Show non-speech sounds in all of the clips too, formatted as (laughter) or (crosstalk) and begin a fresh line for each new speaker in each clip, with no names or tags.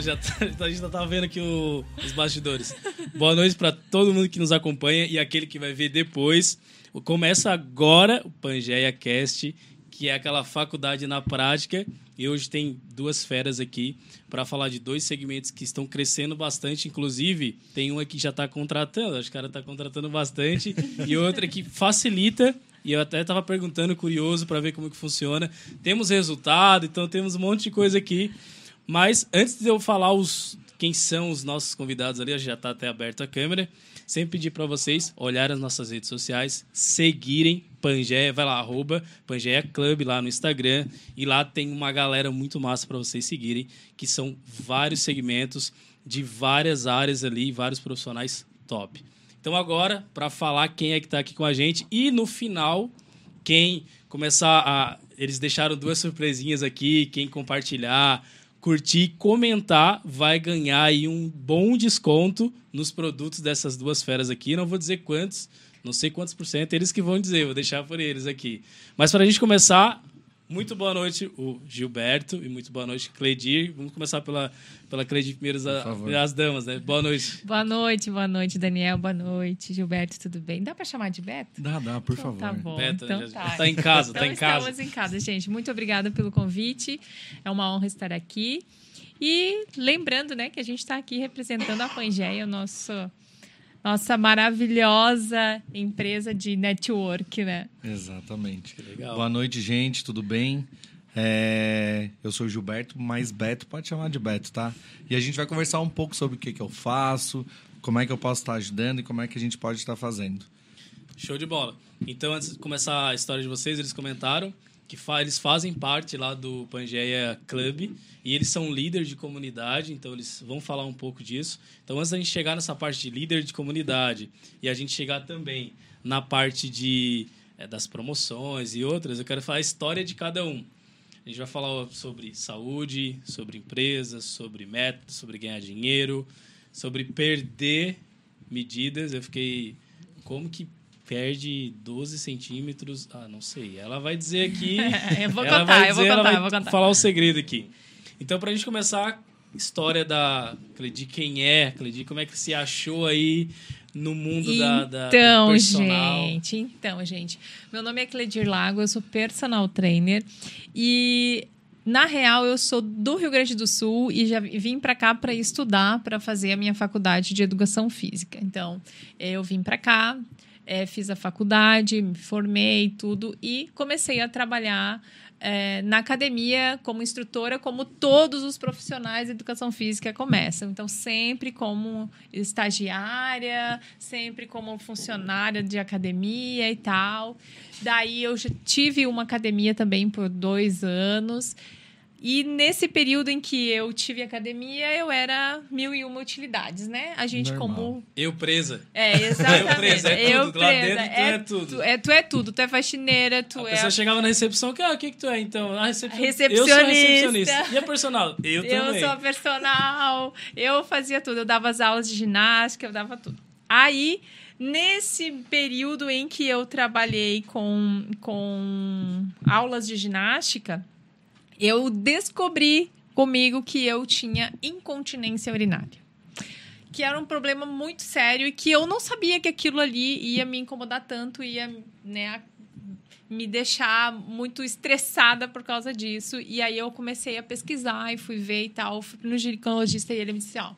já (laughs) tá, a gente já tava vendo aqui o, os bastidores. Boa noite para todo mundo que nos acompanha e aquele que vai ver depois. Começa agora o Pangeia Cast, que é aquela faculdade na prática. E hoje tem duas feras aqui para falar de dois segmentos que estão crescendo bastante. Inclusive, tem um aqui que já está contratando, acho que o cara está contratando bastante, e outra que facilita e eu até estava perguntando, curioso, para ver como que funciona. Temos resultado, então temos um monte de coisa aqui. Mas antes de eu falar os, quem são os nossos convidados ali, já está até aberto a câmera. Sempre pedir para vocês olharem as nossas redes sociais, seguirem Pangeia, vai lá, arroba Pangeia Club lá no Instagram. E lá tem uma galera muito massa para vocês seguirem, que são vários segmentos de várias áreas ali, vários profissionais top. Então agora, para falar quem é que está aqui com a gente e no final, quem começar a... Eles deixaram duas surpresinhas aqui, quem compartilhar, curtir, comentar, vai ganhar aí um bom desconto nos produtos dessas duas feras aqui. Não vou dizer quantos, não sei quantos por cento, eles que vão dizer, vou deixar por eles aqui. Mas para a gente começar, muito boa noite, o Gilberto, e muito boa noite, Cledir. Vamos começar pela, pela Cledir primeiro, as damas, né? Boa noite.
Boa noite, boa noite, Daniel, boa noite, Gilberto, tudo bem? Dá para chamar de Beto?
Dá, dá, por
então,
favor.
Tá bom,
Beto,
então tá.
tá em casa,
então
tá em casa.
estamos em casa, gente. Muito obrigada pelo convite, é uma honra estar aqui. E lembrando, né, que a gente está aqui representando a Pangeia, o nosso nossa maravilhosa empresa de network, né?
Exatamente.
Que legal.
Boa noite, gente, tudo bem? É... Eu sou o Gilberto, mas Beto pode chamar de Beto, tá? E a gente vai conversar um pouco sobre o que, que eu faço, como é que eu posso estar ajudando e como é que a gente pode estar fazendo.
Show de bola. Então, antes de começar a história de vocês, eles comentaram que fa eles fazem parte lá do Pangeia Club e eles são líderes de comunidade, então eles vão falar um pouco disso. Então, antes da gente chegar nessa parte de líder de comunidade e a gente chegar também na parte de, é, das promoções e outras, eu quero falar a história de cada um. A gente vai falar sobre saúde, sobre empresas, sobre métodos, sobre ganhar dinheiro, sobre perder medidas. Eu fiquei. Como que perde 12 centímetros. Ah, não sei. Ela vai dizer aqui. (laughs)
eu vou
ela
contar,
vai
eu vou
dizer, ela
contar,
vai
eu vou contar.
falar o segredo aqui. Então, pra gente começar, história da Cledi, quem é, Cledi, como é que se achou aí no mundo da, da
Então, gente, então, gente. Meu nome é Cledir Lago, eu sou personal trainer e na real eu sou do Rio Grande do Sul e já vim para cá para estudar, para fazer a minha faculdade de educação física. Então, eu vim para cá, é, fiz a faculdade, me formei tudo e comecei a trabalhar é, na academia como instrutora, como todos os profissionais de educação física começam. Então, sempre como estagiária, sempre como funcionária de academia e tal. Daí, eu já tive uma academia também por dois anos. E nesse período em que eu tive academia, eu era mil e uma utilidades, né? A gente,
Normal.
como
Eu presa.
é, exatamente.
Eu presa, é
Eu
tudo. Lá dentro tu é tudo.
Tu é, tu é tudo. Tu é faxineira, tu
a
é...
pessoa chegava na recepção, que, ah, o que que tu é, então? A recepção... Eu sou a
Recepcionista.
recepcionista. E a personal? Eu,
Eu
também.
sou a personal. Eu fazia tudo. Eu dava as aulas de ginástica, eu dava tudo. Aí, nesse período em que eu trabalhei com, com aulas de ginástica, eu descobri comigo que eu tinha incontinência urinária. Que era um problema muito sério e que eu não sabia que aquilo ali ia me incomodar tanto, ia né, me deixar muito estressada por causa disso. E aí eu comecei a pesquisar e fui ver e tal. Fui no ginecologista e ele me disse: Ó,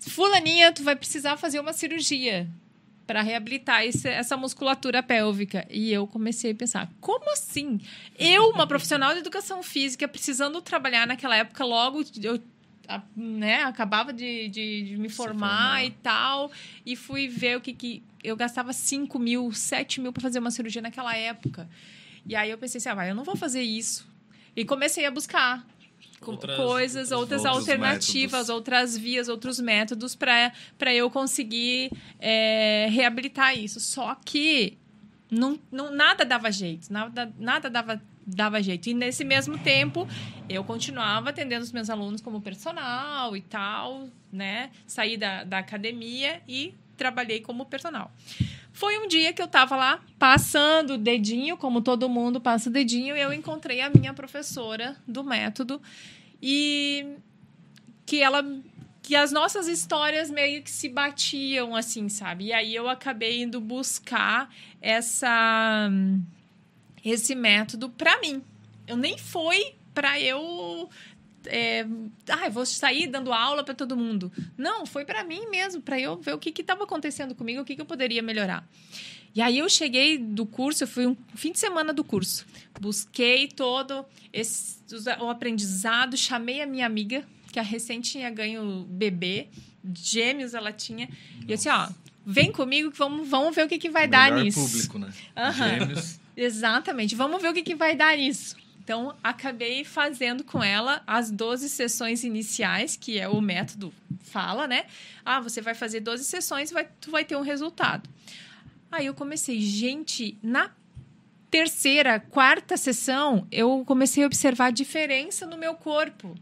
Fulaninha, tu vai precisar fazer uma cirurgia para reabilitar esse- essa musculatura pélvica. E eu comecei a pensar: como assim? Eu, uma profissional de educação física, precisando trabalhar naquela época, logo eu a- né, acabava de, de, de me formar,
formar.
e tal, e fui ver o que, que eu gastava 5 mil, 7 mil para fazer uma cirurgia naquela época. E aí eu pensei assim, ah, vai, eu não vou fazer isso. E comecei a buscar
Outras-
coisas, outras alternativas,
métodos.
outras vias, outros métodos para eu conseguir é, reabilitar isso. Só que não, não, nada dava jeito, nada, nada dava, dava jeito. E nesse mesmo tempo, eu continuava atendendo os meus alunos como personal e tal, né? Saí da, da academia e trabalhei como personal. Foi um dia que eu tava lá passando o dedinho, como todo mundo passa o dedinho, e eu encontrei a minha professora do método. E que ela que as nossas histórias meio que se batiam assim, sabe? E aí eu acabei indo buscar essa esse método para mim. Eu nem foi para eu é, ah, vou sair dando aula para todo mundo. Não, foi para mim mesmo, para eu ver o que estava acontecendo comigo, o que, que eu poderia melhorar. E aí eu cheguei do curso, eu fui um fim de semana do curso. Busquei todo esse, o aprendizado, chamei a minha amiga, que a recente tinha ganho bebê, gêmeos ela tinha. Nossa. E eu disse, ó, vem comigo que vamos, vamos ver o que, que vai
Melhor
dar nisso.
público, né?
Aham.
Gêmeos.
Exatamente, vamos ver o que, que vai dar nisso. Então, acabei fazendo com ela as 12 sessões iniciais, que é o método fala, né? Ah, você vai fazer 12 sessões e vai, tu vai ter um resultado. Aí eu comecei, gente, na terceira, quarta sessão, eu comecei a observar a diferença no meu corpo,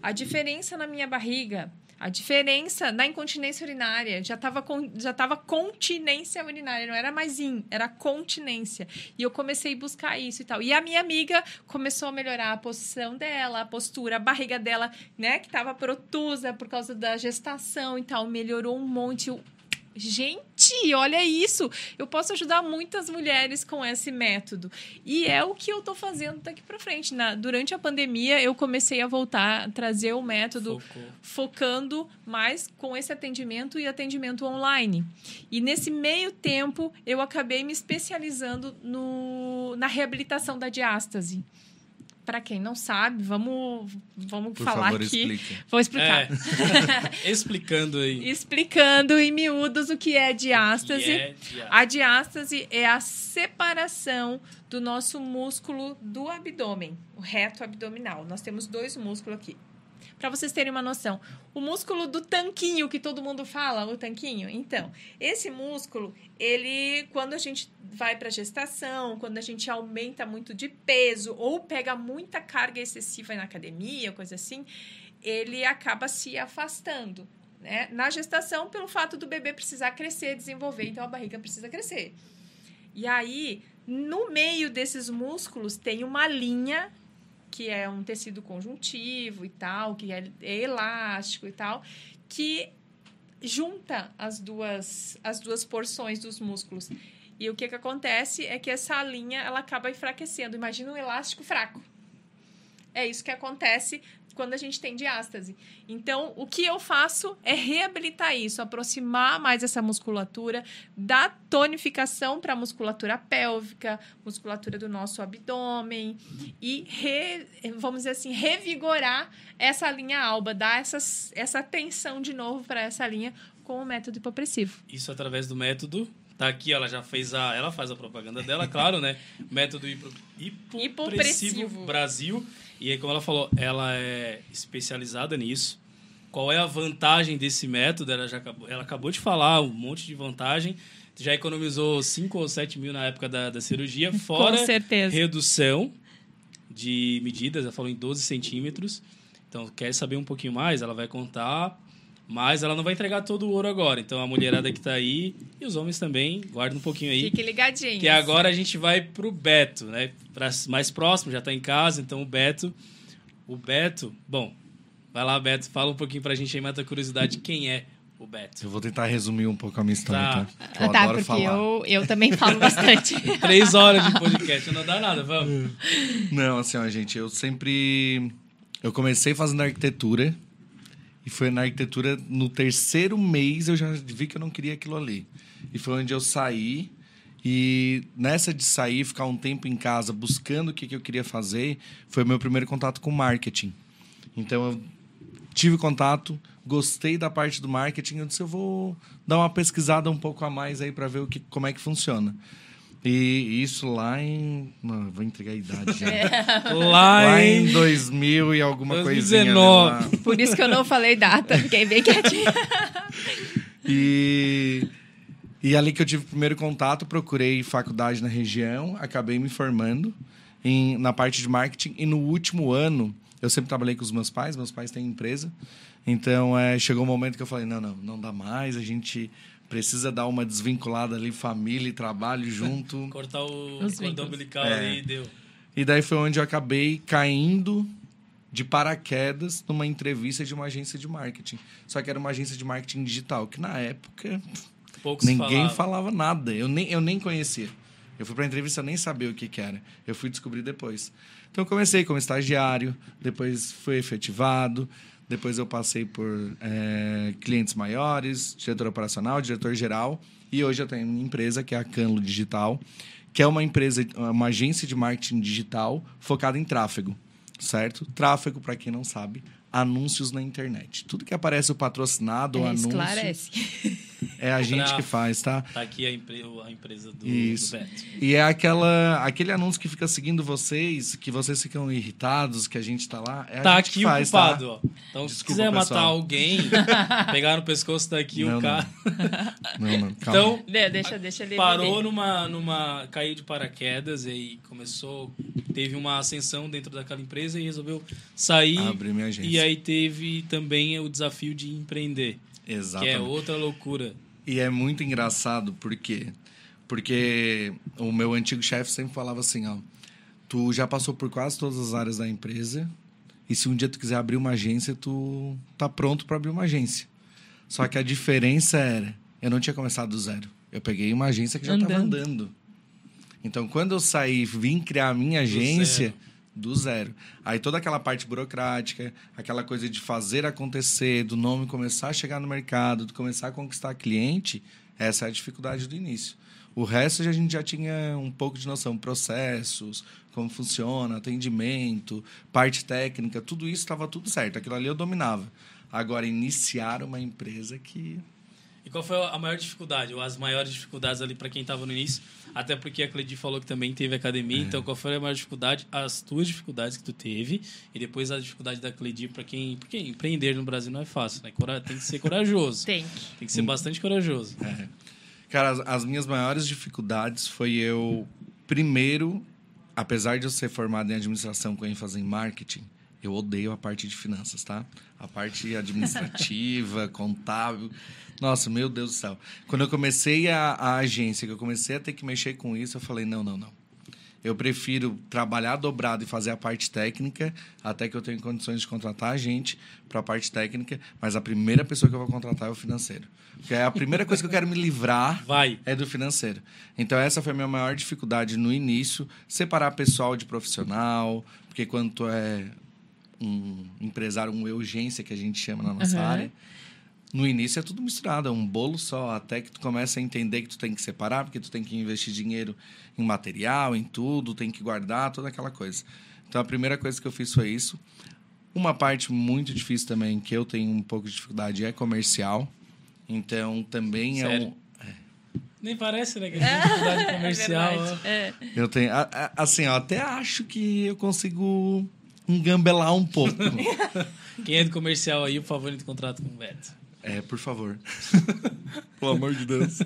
a diferença na minha barriga, a diferença na incontinência urinária. Já estava já tava continência urinária, não era mais in, era continência. E eu comecei a buscar isso e tal. E a minha amiga começou a melhorar a posição dela, a postura, a barriga dela, né, que estava protusa por causa da gestação e tal, melhorou um monte. Eu, gente, olha isso! Eu posso ajudar muitas mulheres com esse método. E é o que eu estou fazendo daqui para frente. Na, durante a pandemia, eu comecei a voltar a trazer o método
Focou.
focando mais com esse atendimento e atendimento online. E nesse meio tempo, eu acabei me especializando no, na reabilitação da diástase. Para quem não sabe, vamos, vamos
Por
falar
favor,
aqui.
explique.
Vou explicar.
É. (laughs) Explicando aí.
Explicando em miúdos o que é diástase.
Que é diástase.
A diástase é a separação do nosso músculo do abdômen, o reto abdominal. Nós temos dois músculos aqui. Para vocês terem uma noção, o músculo do tanquinho que todo mundo fala, o tanquinho. Então, esse músculo, ele quando a gente vai para gestação, quando a gente aumenta muito de peso ou pega muita carga excessiva na academia, coisa assim, ele acaba se afastando. Né? Na gestação, pelo fato do bebê precisar crescer, desenvolver, então a barriga precisa crescer. E aí, no meio desses músculos, tem uma linha que é um tecido conjuntivo e tal, que é elástico e tal, que junta as duas, as duas porções dos músculos. E o que, que acontece é que essa linha ela acaba enfraquecendo. Imagina um elástico fraco. É isso que acontece quando a gente tem diástase. Então, o que eu faço é reabilitar isso, aproximar mais essa musculatura, dar tonificação para a musculatura pélvica, musculatura do nosso abdômen e, re- vamos dizer assim, revigorar essa linha alba, dar essas, essa tensão de novo para essa linha com o método hipopressivo.
Isso através do método. Tá aqui, ela já fez a. Ela faz a propaganda dela, claro, né? Método hipo, hipopressivo
Hipopressivo.
Brasil. E aí, como ela falou, ela é especializada nisso. Qual é a vantagem desse método? Ela já acabou, ela acabou de falar um monte de vantagem. Já economizou 5 ou 7 mil na época da, da cirurgia, fora redução de medidas, ela falou em 12 centímetros. Então, quer saber um pouquinho mais? Ela vai contar, mas ela não vai entregar todo o ouro agora. Então, a mulherada que tá aí, e os homens também, guarda um pouquinho aí.
Fique ligadinho.
Que agora a gente vai pro Beto, né? Pra mais próximo, já tá em casa, então o Beto. O Beto, bom, vai lá, Beto, fala um pouquinho pra gente aí, mata a curiosidade, quem é o Beto?
Eu vou tentar resumir um pouco a minha história,
Tá.
tá? Que eu
tá,
adoro
porque
falar.
eu, eu também falo (laughs) bastante.
Três horas de podcast, não dá nada, vamos.
Não, assim, ó, gente, eu sempre. Eu comecei fazendo arquitetura. E foi na arquitetura, no terceiro mês, eu já vi que eu não queria aquilo ali. E foi onde eu saí. E nessa de sair, ficar um tempo em casa buscando o que, que eu queria fazer, foi meu primeiro contato com marketing. Então eu tive contato, gostei da parte do marketing, eu disse eu vou dar uma pesquisada um pouco a mais aí para ver o que, como é que funciona. E isso lá em. Mano, vou entregar a idade já. (laughs)
Lá
Lá
em
em 2000 e alguma
2019.
coisinha. lá.
Por isso que eu não falei data, fiquei bem quietinha. (laughs)
E, e ali que eu tive o primeiro contato, procurei faculdade na região, acabei me formando em, na parte de marketing. E no último ano, eu sempre trabalhei com os meus pais, meus pais têm empresa. Então, é, chegou um momento que eu falei, não, não, não dá mais, a gente precisa dar uma desvinculada ali, família e trabalho junto. (laughs)
cortar o
Os
cordão umbilical
É.
ali, deu.
E daí foi onde eu acabei caindo de paraquedas numa entrevista de uma agência de marketing. Só que era uma agência de marketing digital, que na época
Poucos
ninguém
falavam.
falava nada. Eu nem, eu nem conhecia. Eu fui para a entrevista, eu nem sabia o que, que era. Eu fui descobrir depois. Então, eu comecei como estagiário, depois fui efetivado, depois eu passei por eh, clientes maiores, diretor operacional, diretor geral, e hoje eu tenho uma empresa que é a Canlo Digital, que é uma empresa, uma agência de marketing digital focada em tráfego, certo? Tráfego, para quem não sabe, anúncios na internet. Tudo que aparece o patrocinado
É,
anúncio
esclarece. (laughs)
é a gente
Pra-
que faz, tá?
Tá aqui a, empre- a empresa do,
Isso.
do Beto.
E é aquela, aquele anúncio que fica seguindo vocês, que vocês ficam irritados, que a gente tá lá. É a
Tá
gente
aqui
que faz,
o culpado,
tá?
ó. Então, se
Desculpa,
quiser matar
pessoal.
alguém, (laughs) pegar no pescoço daqui
Não,
o cara.
Não, não, calma.
Então,
De- deixa, deixa ele.
parou numa, numa. caiu de paraquedas e aí começou. Teve uma ascensão dentro daquela empresa e resolveu sair.
Abri minha agência.
E aí teve também o desafio de empreender,
Exatamente.
que é outra loucura.
E é muito engraçado, por quê? Porque o meu antigo chefe sempre falava assim, ó, tu já passou por quase todas as áreas da empresa, e se um dia tu quiser abrir uma agência, tu tá pronto para abrir uma agência. Só que a diferença era, eu não tinha começado do zero. Eu peguei uma agência que já estava
Andando.
andando. Então, quando eu saí, vim criar a minha agência. Do zero. Aí toda aquela parte burocrática, aquela coisa de fazer acontecer, do nome começar a chegar no mercado, de começar a conquistar cliente, essa é a dificuldade do início. O resto a gente já tinha um pouco de noção, processos, como funciona, atendimento, parte técnica, tudo isso estava tudo certo. Aquilo ali eu dominava. Agora, iniciar uma empresa que
E qual foi a maior dificuldade, ou as maiores dificuldades ali para quem estava no início? Até porque a Cledi falou que também teve academia,
É.
então qual foi a maior dificuldade? As tuas dificuldades que tu teve e depois a dificuldade da Cledi para quem, porque empreender no Brasil não é fácil, né? Tem que ser corajoso. (laughs)
Tem.
Tem que ser bastante corajoso.
É. Cara, as, as minhas maiores dificuldades foi eu, primeiro, apesar de eu ser formado em administração com ênfase em marketing, eu odeio a parte de finanças, tá? A parte administrativa, (laughs) contábil. Nossa, meu Deus do céu. Quando eu comecei a, a agência, que eu comecei a ter que mexer com isso, eu falei, não, não, não. Eu prefiro trabalhar dobrado e fazer a parte técnica, até que eu tenha condições de contratar a gente para a parte técnica, mas a primeira pessoa que eu vou contratar é o financeiro. Porque é a primeira coisa que eu quero me livrar (laughs)
Vai.
é do financeiro. Então, essa foi a minha maior dificuldade no início, separar pessoal de profissional, porque quando tu é um empresário, uma urgência que a gente chama na nossa
Uhum.
área, no início é tudo misturado, é um bolo só, até que tu começa a entender que tu tem que separar, porque tu tem que investir dinheiro em material, em tudo, tem que guardar, toda aquela coisa. Então, a primeira coisa que eu fiz foi isso. Uma parte muito difícil também, que eu tenho um pouco de dificuldade, é comercial. Então, também é
Sério?
um...
Nem parece, né? Que a dificuldade (laughs) comercial.
É. É.
Eu tenho. Assim, eu até acho que eu consigo engambelar um pouco. (laughs)
Quem é do comercial aí, por favor, entre em contrato com o Beto.
é, por favor. (laughs) Pelo amor de Deus.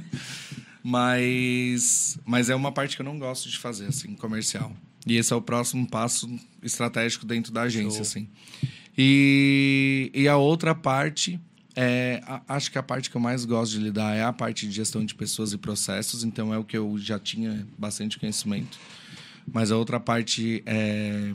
Mas, mas é uma parte que eu não gosto de fazer, assim, comercial. E esse é o próximo passo estratégico dentro da agência,
Show.
assim. E, e a outra parte, é, a- acho que a parte que eu mais gosto de lidar é a parte de gestão de pessoas e processos, então é o que eu já tinha bastante conhecimento. Mas a outra parte é,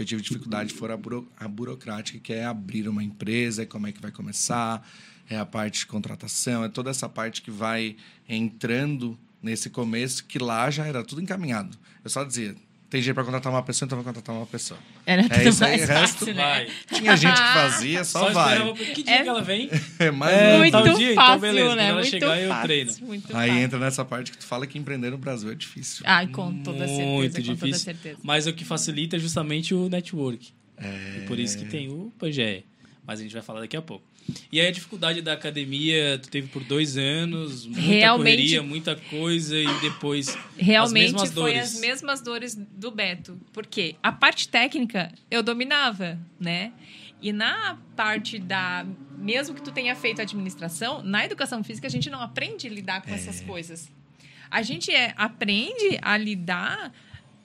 que eu tive dificuldade foi a, buro, a burocrática, que é abrir uma empresa, é como é que vai começar, é a parte de contratação, é toda essa parte que vai entrando nesse começo, que lá já era tudo encaminhado. Eu só dizia, tem jeito para contratar uma pessoa, então vou contratar uma pessoa.
Era
É
tudo
isso aí, resto
fácil, né?
Vai.
Tinha gente que fazia, só, vai.
esperava- Que dia
É-
que ela vem? (laughs)
É mais
É,
um-
Muito
tal dia, então
fácil,
beleza. Quando
né?
ela
Muito
chegar, eu
fácil,
treino.
Muito
Aí
fácil.
entra nessa parte que tu fala que empreender no Brasil é difícil.
Ai, com toda certeza,
Muito
com toda
difícil.
certeza.
Mas o que facilita é justamente o network.
É...
E por isso que tem o Pangea. Mas a gente vai falar daqui a pouco. E aí a dificuldade da academia, tu teve por dois anos, muita
Realmente-
correria, muita coisa, e depois
Realmente
as mesmas
foi
dores.
as mesmas dores do Beto. Porque a parte técnica eu dominava, né? E na parte da. Mesmo que tu tenha feito administração, na educação física a gente não aprende a lidar com essas coisas. A gente é, aprende a lidar.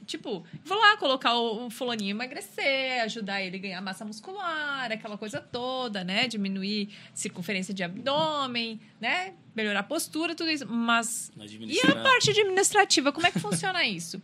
Tipo, vou lá colocar o, o fulaninho emagrecer, ajudar ele a ganhar massa muscular, aquela coisa toda, né? Diminuir circunferência de abdômen, né? Melhorar a postura, tudo isso. Mas e a parte administrativa, como é que funciona (laughs) isso?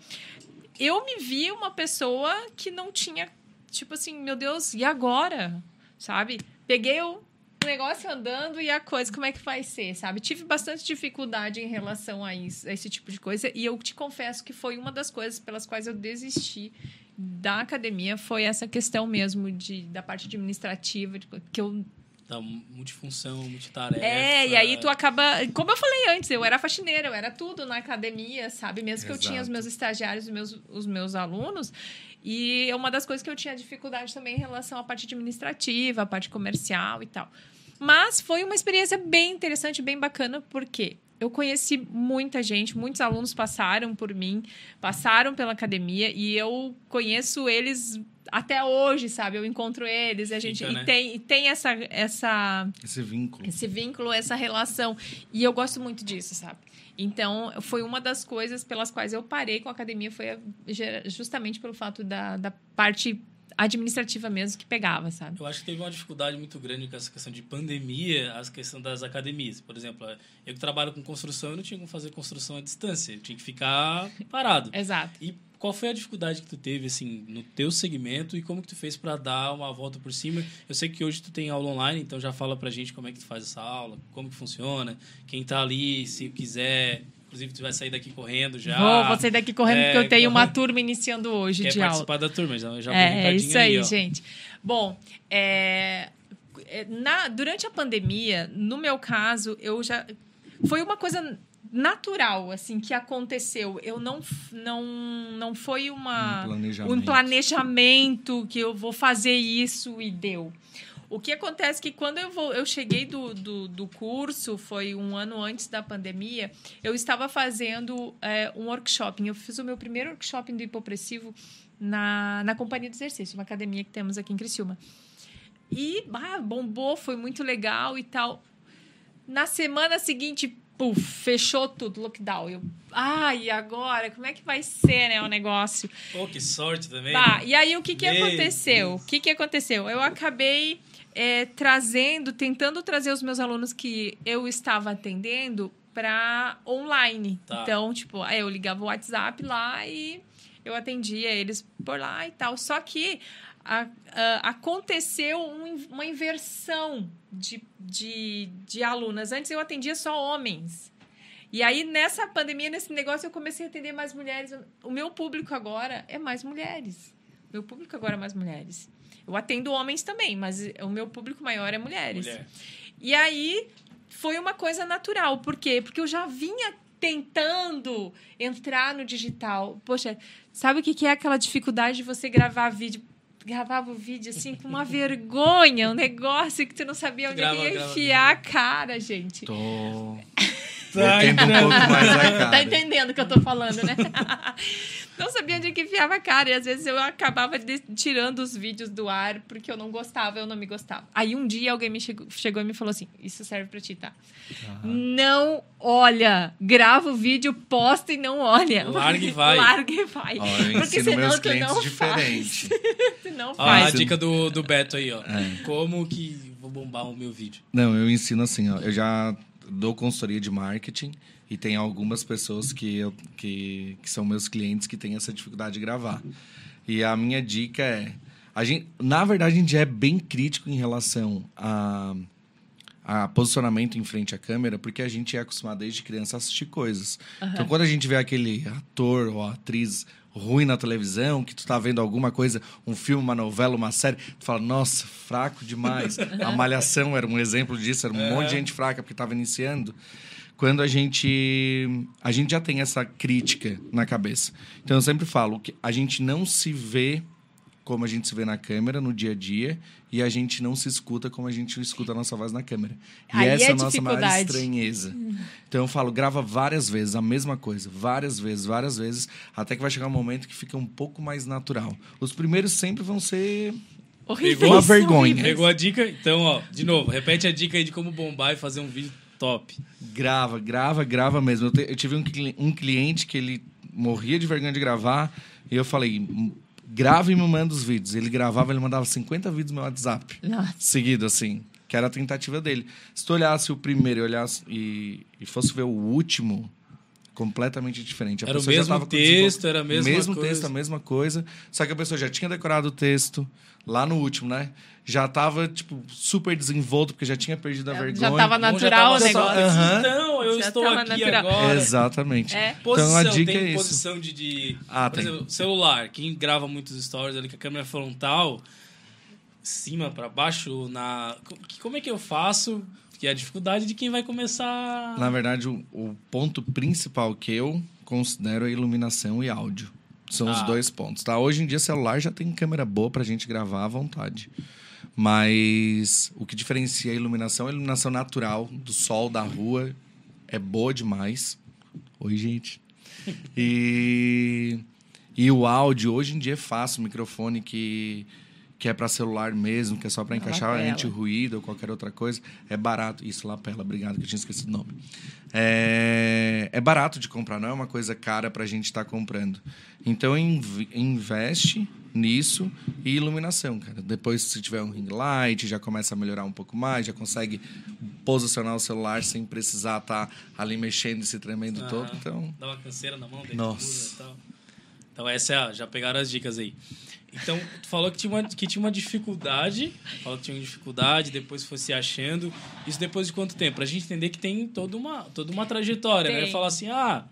Eu me vi uma pessoa que não tinha tipo assim, meu Deus, e agora? Sabe? Peguei o negócio andando e a coisa, como é que vai ser, sabe? Tive bastante dificuldade em relação a, isso, a esse tipo de coisa e eu te confesso que foi uma das coisas pelas quais eu desisti da academia foi essa questão mesmo de, da parte administrativa, de, que eu
da multifunção, multitarefa.
É, e aí tu acaba. Como eu falei antes, eu era faxineira, eu era tudo na academia, sabe? Mesmo que
Exato.
eu tinha os meus estagiários, os meus, os meus alunos. E é uma das coisas que eu tinha dificuldade também em relação à parte administrativa, à parte comercial e tal. Mas foi uma experiência bem interessante, bem bacana, porque eu conheci muita gente, muitos alunos passaram por mim, passaram pela academia e eu conheço eles até hoje, sabe? Eu encontro eles e a gente
Fica, né?
e tem, e tem essa, essa
Esse vínculo.
esse vínculo, essa relação. E eu gosto muito disso, sabe? Então, foi uma das coisas pelas quais eu parei com a academia, foi justamente pelo fato da, da parte administrativa mesmo que pegava, sabe?
Eu acho que teve uma dificuldade muito grande com essa questão de pandemia, a questão das academias. Por exemplo, eu que trabalho com construção, eu não tinha como fazer construção à distância. Eu tinha que ficar parado. (laughs)
Exato.
E qual foi a dificuldade que tu teve, assim, no teu segmento e como que tu fez para dar uma volta por cima? Eu sei que hoje tu tem aula online, então já fala pra gente como é que tu faz essa aula, como que funciona, quem tá ali, se quiser... Inclusive, tu vai sair daqui correndo já.
Vou, vou sair daqui correndo
É,
porque eu tenho (laughs) uma turma iniciando hoje
Quer
de aula.
participar da turma, já, já
É, é isso aí,
ó.
gente. Bom, é, é, na, durante a pandemia, no meu caso, eu já. Foi uma coisa natural, assim, que aconteceu. Eu não. Não, não foi uma
Um planejamento.
um planejamento que eu vou fazer isso e deu. O que acontece é que quando eu, vou, eu cheguei do, do, do curso, foi um ano antes da pandemia, eu estava fazendo é, um workshop. Eu fiz o meu primeiro workshop do hipopressivo na, na Companhia do Exercício, uma academia que temos aqui em Criciúma. E ah, bombou, foi muito legal e tal. Na semana seguinte, puf, fechou tudo, lockdown. Eu, ah, e agora? Como é que vai ser, né, o negócio?
Pô, que sorte também.
Tá, e aí o que, que
Meu
aconteceu?
Deus.
O que, que aconteceu? Eu acabei é, trazendo, tentando trazer os meus alunos que eu estava atendendo para online.
Tá.
Então, tipo, aí eu ligava o WhatsApp lá e eu atendia eles por lá e tal. Só que a- a- aconteceu um- uma inversão de, de, de alunas. Antes eu atendia só homens. E aí, nessa pandemia, nesse negócio, eu comecei a atender mais mulheres. O meu público agora é mais mulheres. O meu público agora é mais mulheres. Eu atendo homens também, mas o meu público maior é mulheres.
Mulher.
E aí foi uma coisa natural. Por quê? Porque eu já vinha tentando entrar no digital. Poxa, sabe o que que é aquela dificuldade de você gravar vídeo? Gravava o vídeo assim com uma vergonha, um negócio que tu não sabia onde
grava-
ia
grava
enfiar a cara, gente.
Tô
Tá,
um pouco mais a cara.
Tá entendendo o que eu tô falando, né? (laughs) não sabia onde que enfiava a cara. E às vezes eu acabava de- tirando os vídeos do ar porque eu não gostava, eu não me gostava. Aí um dia alguém me chegou, chegou e me falou assim: Isso serve pra ti, tá? Não olha. Grava o vídeo, posta e não olha. (laughs)
Larga e vai.
Larga e vai.
Ó, eu
porque senão
meus
tu não
diferente.
faz. (laughs) tu não
Ó,
faz.
a
Sim.
dica do, do Beto aí, ó.
É.
Como que vou bombar o meu vídeo?
Não, eu ensino assim, ó. Eu já dou consultoria de marketing e tem algumas pessoas que, eu, que, que são meus clientes que têm essa dificuldade de gravar. E a minha dica é... A gente, na verdade, a gente é bem crítico em relação a, a posicionamento em frente à câmera, porque a gente é acostumado desde criança a assistir coisas. Então, quando a gente vê aquele ator ou atriz ruim na televisão, que tu tá vendo alguma coisa, um filme, uma novela, uma série, tu fala, nossa, fraco demais. (laughs) A Malhação era um exemplo disso, era um monte de gente fraca porque tava iniciando. Quando a gente a gente já tem essa crítica na cabeça. Então eu sempre falo que a gente não se vê como a gente se vê na câmera no dia a dia e a gente não se escuta como a gente escuta a nossa voz na câmera. E
Aí
essa
é
é a nossa maior estranheza. Então eu falo, grava várias vezes a mesma coisa, várias vezes, várias vezes, até que vai chegar um momento que fica um pouco mais natural. Os primeiros sempre vão ser
Horríveis,
Pegou
uma vergonha.
horríveis.
Pegou a dica? Então, ó, de novo, repete a dica aí de como bombar e fazer um vídeo top.
Grava, grava, grava mesmo. Eu, te- eu tive um, cli- um cliente que ele morria de vergonha de gravar e eu falei, "M- grava e me manda os vídeos. Ele gravava, ele mandava 50 vídeos no meu WhatsApp.
Nossa.
Seguido, assim. Que era a tentativa dele. Se tu olhasse o primeiro e, olhasse, e, e fosse ver o último, completamente diferente. A
Era o
pessoa já
mesmo
tava com
texto, era a mesma
mesmo
coisa.
texto, a mesma coisa. Só que a pessoa já tinha decorado o texto lá no último, né? Já tava, tipo, super desenvolto, porque já tinha perdido a
Já
vergonha.
tava
Um já
natural o
tava
negócio.
só. Então, eu
Já
estou
tava
aqui
natural.
agora.
Exatamente.
É.
Posição,
Então a dica
tem
é isso.
posição de, de
Ah,
por
tem.
exemplo, celular. Quem grava muitos stories ali com a câmera frontal, cima para baixo, na co- como é que eu faço? Que é a dificuldade de quem vai começar.
Na verdade, o, o ponto principal que eu considero é iluminação e áudio. São os
Ah.
dois pontos, tá? Hoje em dia, celular já tem câmera boa pra gente gravar à vontade. Mas o que diferencia a iluminação, a iluminação natural do sol, da rua, é boa demais. Oi, gente. (laughs) E, e o áudio, hoje em dia é fácil. O microfone que, que é para celular mesmo, que é só para
Na
encaixar anti-ruído ou qualquer outra coisa, é barato. Isso, lapela, obrigado, que eu tinha esquecido o nome. É, é barato de comprar, não é uma coisa cara para a gente estar comprando. Então, inv- investe nisso e iluminação, cara. Depois, se tiver um ring light, já começa a melhorar um pouco mais, já consegue posicionar o celular sem precisar estar ali mexendo e se tremendo
Aham.
todo. Então,
Dá uma canseira na mão,
Nossa.
e tal. Então essa é a, já pegaram as dicas aí. Então, tu falou que tinha uma, que tinha uma dificuldade, falou que tinha uma dificuldade, depois foi se achando. Isso depois de quanto tempo? Pra gente entender que tem toda uma, toda uma trajetória, né?
Tem.
Falar assim, ah,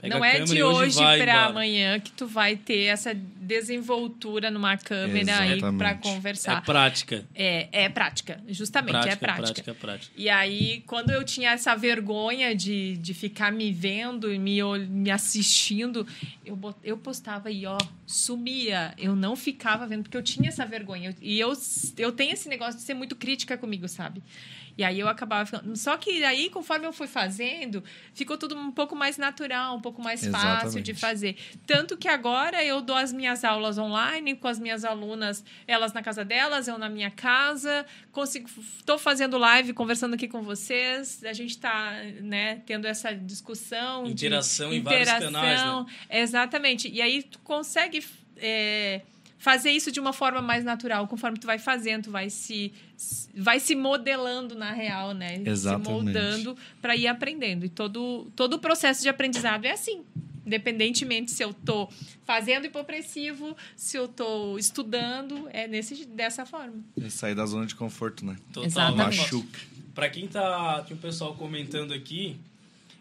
pega
Não é de
hoje
hoje para amanhã que tu vai ter essa desenvoltura numa câmera aí para
É
conversar.
prática.
É, é prática, justamente,
prática,
é prática.
prática, prática.
E aí, quando eu tinha essa vergonha de, de ficar me vendo e me, me assistindo, eu, bot- eu postava e, ó, sumia. Eu não ficava vendo, porque eu tinha essa vergonha. E eu, eu tenho esse negócio de ser muito crítica comigo, sabe? E aí eu acabava ficando. Só que aí, conforme eu fui fazendo, ficou tudo um pouco mais natural, um pouco mais fácil de
Exatamente.
fazer. Tanto que agora eu dou as minhas aulas online com as minhas alunas, elas na casa delas, eu na minha casa. Consigo, estou fazendo live, conversando aqui com vocês. A gente está né, tendo essa discussão. de
Interação em vários canais, né?
Exatamente. E aí tu consegue é, fazer isso de uma forma mais natural, conforme tu vai fazendo, tu vai se vai se modelando na real, né?
Exatamente.
Se moldando para ir aprendendo. E todo todo o processo de aprendizado é assim. Independentemente se eu tô fazendo hipopressivo, se eu tô estudando, é nesse, dessa forma.
é sair da zona de conforto, né?
Total.
Exatamente.
Machuca.
Pra quem tá. Tinha um pessoal comentando aqui.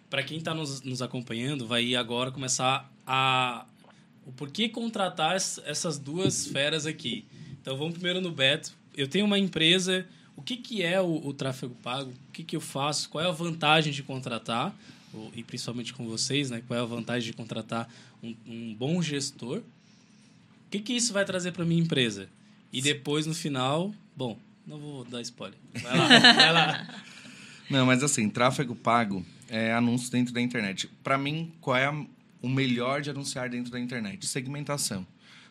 Pra quem tá nos, nos acompanhando, vai agora começar a. O porquê contratar es- essas duas feras aqui. Então vamos primeiro no Beto. Eu tenho uma empresa. O que, que é o, o tráfego pago? O que, que eu faço? Qual é a vantagem de contratar? E principalmente com vocês, né? Qual é a vantagem de contratar um, um bom gestor? O que, que isso vai trazer para minha empresa? E depois, no final, bom, não vou dar spoiler. Vai lá, vai lá. (laughs)
Não, mas assim, tráfego pago é anúncio dentro da internet. Para mim, qual é a- o melhor de anunciar dentro da internet? Segmentação.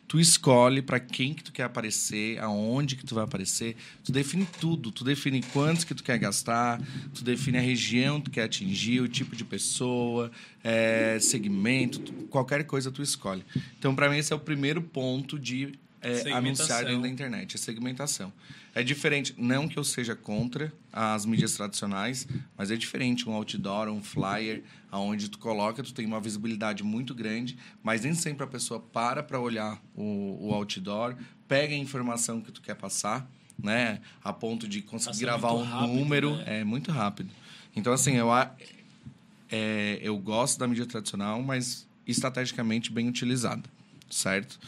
Tu escolhe para quem que tu quer aparecer, aonde que tu vai aparecer, tu define tudo, tu define quantos que tu quer gastar, tu define a região que tu quer atingir, o tipo de pessoa, é, segmento, tu- qualquer coisa tu escolhe. Então, para mim, esse é o primeiro ponto de é, anunciar dentro da internet, a segmentação. É diferente, não que eu seja contra as mídias tradicionais, mas é diferente um outdoor, um flyer, aonde tu coloca, tu tem uma visibilidade muito grande, mas nem sempre a pessoa para para olhar o, o outdoor, pega a informação que tu quer passar, né, a ponto de conseguir
Passa
gravar um
rápido,
número,
né?
é muito rápido. Então assim, eu é, eu gosto da mídia tradicional, mas estrategicamente bem utilizada, certo?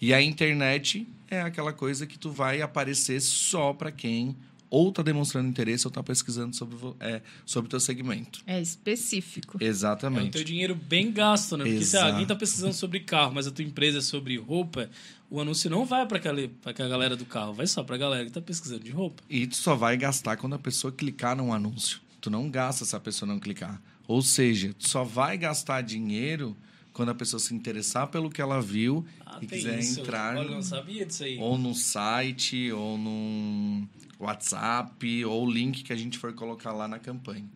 E a internet é aquela coisa que tu vai aparecer só para quem ou tá demonstrando interesse ou tá pesquisando sobre é, sobre o teu segmento.
É específico.
É o
Exatamente.
teu dinheiro bem gasto, né? Porque se
Exato.
alguém tá pesquisando sobre carro, mas a tua empresa é sobre roupa, o anúncio não vai para aquela, pra aquela galera do carro, vai só pra galera que tá pesquisando de roupa.
E tu só vai gastar quando a pessoa clicar num anúncio. Tu não gasta se a pessoa não clicar. Ou seja, tu só vai gastar dinheiro quando a pessoa se interessar pelo que ela viu
Ah,
e quiser
isso.
entrar
Olha, não sabia disso aí.
ou no site, ou no WhatsApp, ou o link que a gente for colocar lá na campanha.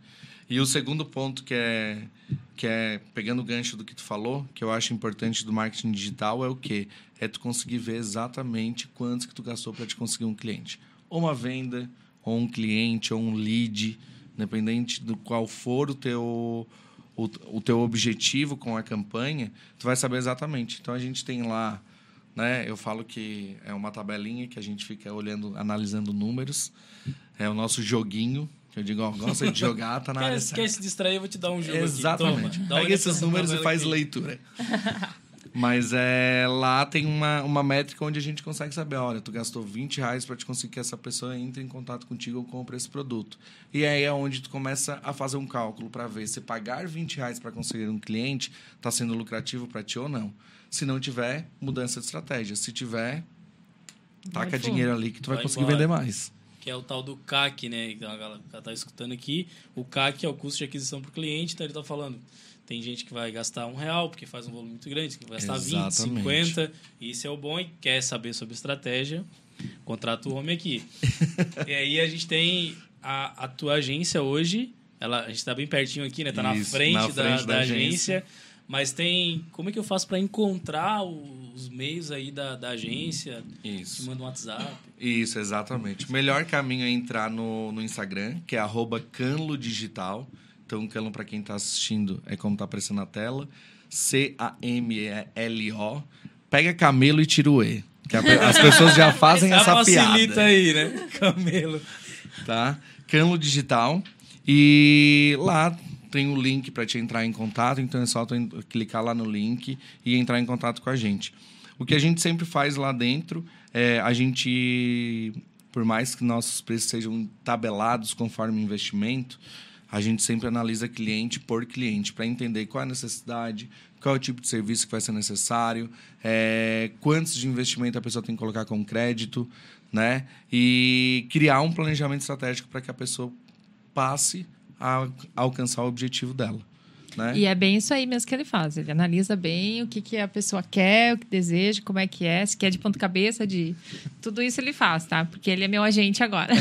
E o segundo ponto que é, que é pegando o gancho do que tu falou, que eu acho importante do marketing digital é o quê? É tu conseguir ver exatamente quantos que tu gastou para te conseguir um cliente. Ou uma venda, ou um cliente, ou um lead, independente do qual for o teu o, o teu objetivo com a campanha, tu vai saber exatamente. Então a gente tem lá, né? Eu falo que é uma tabelinha que a gente fica olhando, analisando números. É o nosso joguinho. Que eu digo, ó, gosta de jogar, tá na
quer,
área
certa. Quer se distrair, eu vou te dar um jogo
Exatamente.
aqui.
Pega esses números e faz aqui. leitura. (laughs) Mas é, lá tem uma, uma métrica onde a gente consegue saber, olha, tu gastou 20 reais para te conseguir que essa pessoa entre em contato contigo ou compre esse produto. E aí é onde tu começa a fazer um cálculo para ver se pagar 20 reais para conseguir um cliente está sendo lucrativo para ti ou não. Se não tiver, mudança de estratégia. Se tiver, taca dinheiro ali que tu vai, vai conseguir embora. vender mais.
Que é o tal do CAC, né? Então a galera tá escutando aqui. O CAC é o custo de aquisição para o cliente, então ele está falando tem gente que vai gastar um real, porque faz um volume muito grande, que vai gastar Exatamente. 20, 50. Isso é o bom e quer saber sobre estratégia, contrata o homem aqui. (laughs) e aí a gente tem a, a tua agência hoje, ela, a gente está bem pertinho aqui, né? Tá na frente, na frente da, da, da agência. agência. Mas tem. Como é que eu faço para encontrar os meios aí da, da agência?
Isso.
Te manda um WhatsApp.
Isso, exatamente. O melhor caminho é entrar no, no Instagram, que é canlo digital. Então, Camelo, para quem está assistindo, é como está aparecendo na tela. C-A-M-E-L-O. Pega camelo e tira o E. Que as pessoas já (laughs) fazem essa facilita piada.
facilita aí, né? (laughs) Camelo.
Tá? Canlo Digital. E lá tem o um link para te entrar em contato. Então, é só clicar lá no link e entrar em contato com a gente. O que a gente sempre faz lá dentro é a gente, por mais que nossos preços sejam tabelados conforme investimento, a gente sempre analisa cliente por cliente para entender qual é a necessidade, qual é o tipo de serviço que vai ser necessário, é, quantos de investimento a pessoa tem que colocar com crédito, né? E criar um planejamento estratégico para que a pessoa passe a, alcançar o objetivo dela. Né?
E é bem isso aí mesmo que ele faz. Ele analisa bem o que, que a pessoa quer, o que deseja, como é que é, se quer de ponta cabeça, de tudo isso ele faz, tá? Porque ele é meu agente agora.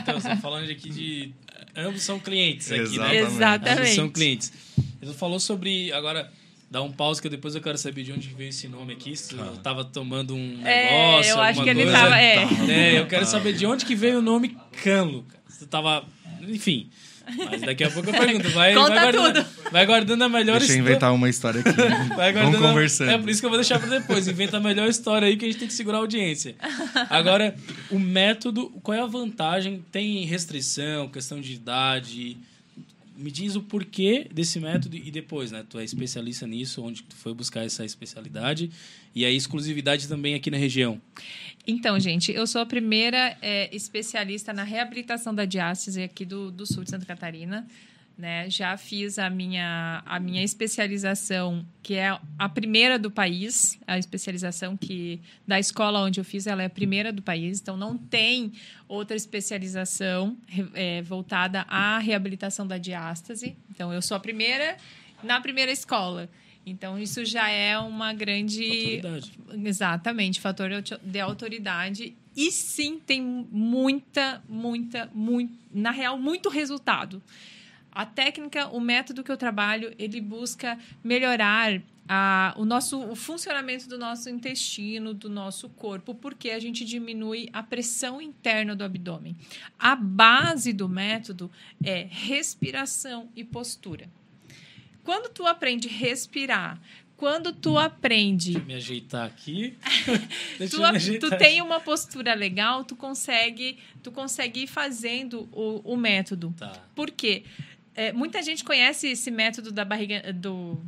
então, você tá falando aqui de ambos são clientes aqui,
né? Exatamente.
Ambos são clientes. Ele falou sobre. Agora, dá um pause que depois eu quero saber de onde veio esse nome aqui. Se ah. tava tomando um é, negócio.
Eu acho que
coisa.
ele tava. É.
é. eu quero saber de onde que veio o nome Canlo. Você tava. Enfim. Mas daqui a pouco eu pergunto. Vai,
Conta
vai
guardando,
tudo. Vai guardando a melhor
Deixa
história.
Deixa eu inventar uma história aqui. (laughs) vai Vamos conversando.
É por isso que eu vou deixar para depois. Inventa a melhor história aí que a gente tem que segurar a audiência. Agora, o método, qual é a vantagem? Tem restrição, questão de idade? Me diz o porquê desse método e depois, né? Tu é especialista nisso, onde tu foi buscar essa especialidade e a exclusividade também aqui na região.
Então, gente, eu sou a primeira é, especialista na reabilitação da diástase aqui do, do sul de Santa Catarina. Né? Já fiz a minha, a minha especialização, que é a primeira do país, a especialização que da escola onde eu fiz, ela é a primeira do país, então não tem outra especialização é, voltada à reabilitação da diástase. Então eu sou a primeira na primeira escola. Então, isso já é uma grande.
Autoridade.
Exatamente, fator de autoridade. E sim, tem muita, muita, muito. Na real, muito resultado. A técnica, o método que eu trabalho, ele busca melhorar a, o nosso o funcionamento do nosso intestino, do nosso corpo, porque a gente diminui a pressão interna do abdômen. A base do método é respiração e postura. Quando tu aprende a respirar, quando tu aprende.
Deixa eu me ajeitar aqui. (laughs)
tu, me ajeitar. tu tem uma postura legal, tu consegue, tu consegue ir fazendo o, o método.
Tá.
Por quê? É, muita gente conhece esse método da barriga do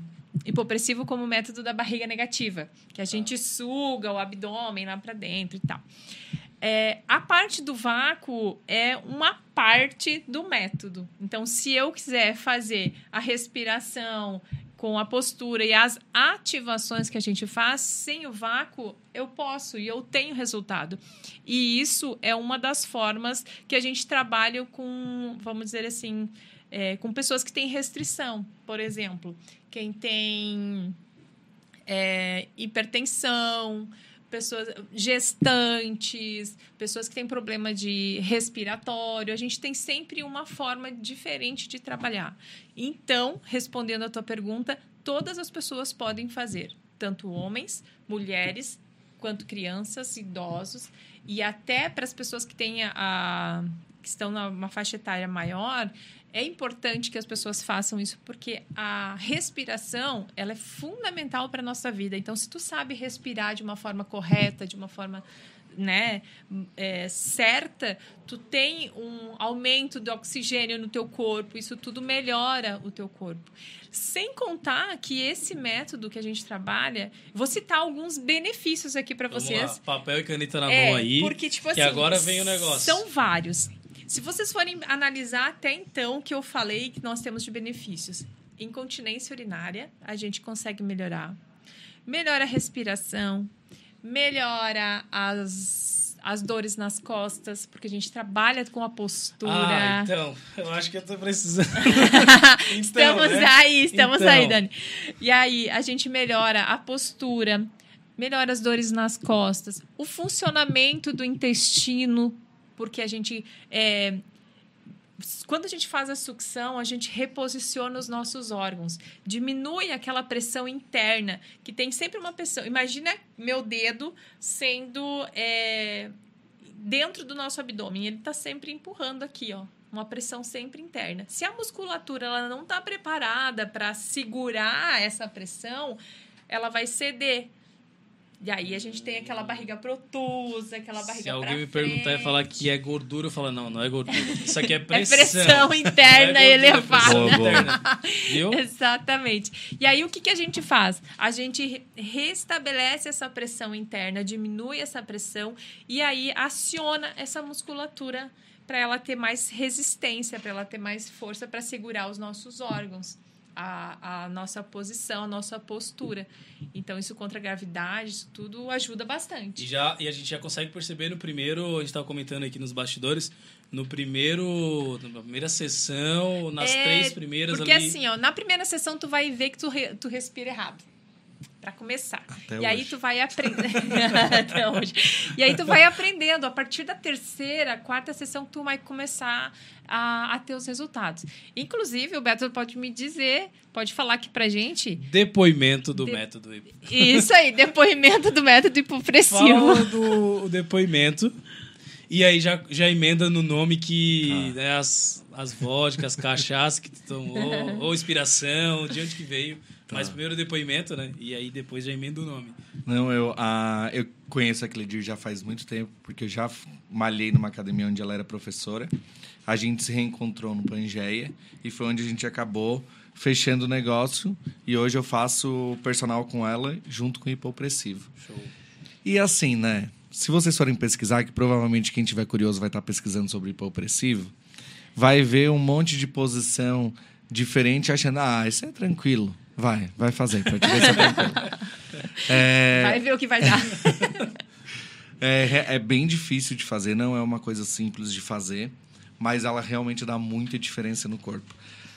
hipopressivo como método da barriga negativa, que a tá. gente suga o abdômen lá para dentro e tal. É, a parte do vácuo é uma parte do método. Então, se eu quiser fazer a respiração com a postura e as ativações que a gente faz sem o vácuo, eu posso e eu tenho resultado. E isso é uma das formas que a gente trabalha com, vamos dizer assim, é, com pessoas que têm restrição, por exemplo, quem tem é, hipertensão, pessoas gestantes, pessoas que têm problema de respiratório. A gente tem sempre uma forma diferente de trabalhar. Então, respondendo a tua pergunta, todas as pessoas podem fazer, tanto homens, mulheres, quanto crianças, idosos e até para as pessoas que têm a, que estão numa faixa etária maior, é importante que as pessoas façam isso porque a respiração ela é fundamental para a nossa vida. Então, se tu sabe respirar de uma forma correta, de uma forma né, é, certa, tu tem um aumento do oxigênio no teu corpo, isso tudo melhora o teu corpo. Sem contar que esse método que a gente trabalha, vou citar alguns benefícios aqui para vocês.
Lá, papel e caneta na
é,
mão aí.
Porque, tipo
que
assim,
agora vem o negócio.
São vários. Se vocês forem analisar até então o que eu falei que nós temos de benefícios, incontinência urinária, a gente consegue melhorar. Melhora a respiração, melhora as, as dores nas costas, porque a gente trabalha com a postura.
Ah, então, eu acho que eu tô precisando. (laughs) então,
estamos
né?
aí, estamos
Então.
aí, Dani. E aí, a gente melhora a postura, melhora as dores nas costas, o funcionamento do intestino, porque a gente. é, quando a gente faz a sucção, a gente reposiciona os nossos órgãos, diminui aquela pressão interna, que tem sempre uma pressão. Imagina meu dedo sendo é, dentro do nosso abdômen, ele está sempre empurrando aqui, ó, uma pressão sempre interna. Se a musculatura ela não está preparada para segurar essa pressão, ela vai ceder. E aí a gente tem aquela barriga protusa, aquela barriga
Se alguém
pra
me perguntar e falar que é gordura, eu falo, não, não é gordura. Isso aqui é (laughs)
É
pressão.
pressão (laughs) interna
é é
elevada.
pressão
Boa, boa.
interna. Viu?
Exatamente. E aí, o que, que a gente faz? A gente re- restabelece essa pressão interna, diminui essa pressão e aí aciona essa musculatura para ela ter mais resistência, para ela ter mais força para segurar os nossos órgãos. A, a nossa posição, a nossa postura. Então, isso contra a gravidade, isso tudo ajuda
E,
bastante.
já, e a gente já consegue perceber no primeiro, a gente estava comentando aqui nos bastidores, no primeiro, na primeira sessão, nas
É,
três primeiras
Porque
ali.
assim, ó, na primeira sessão tu vai ver que tu, re- tu respira errado. Pra começar.
Até
e aí
hoje.
tu vai. (laughs) Até hoje. E aí tu vai aprendendo. A partir da terceira, quarta sessão, tu vai começar a, a ter os resultados. Inclusive, o Beto pode me dizer, pode falar aqui pra gente.
Depoimento do
De-
método.
Isso aí, depoimento do método hipopressivo.
Fala do o depoimento. E aí já, já emenda no nome que né, as, as vodkas, as cachaças que tu tomou, (laughs) ou inspiração, de onde que veio. Mas primeiro o depoimento, né? E aí depois já emenda o nome.
Não, eu, ah, eu conheço a Cledir já faz muito tempo, porque eu já malhei numa academia onde ela era professora. A gente se reencontrou no Pangeia e foi onde a gente acabou fechando o negócio. E hoje eu faço personal com ela junto com o hipopressivo.
Show.
E assim, né? Se vocês forem pesquisar, que provavelmente quem tiver curioso vai estar pesquisando sobre hipopressivo, vai ver um monte de posição diferente, achando, ah, isso é tranquilo. Vai, vai fazer, pra te ver se é tranquilo. (laughs) É,
Vai ver o que vai dar. (laughs)
é, é bem difícil de fazer, não é uma coisa simples de fazer, mas ela realmente dá muita diferença no corpo.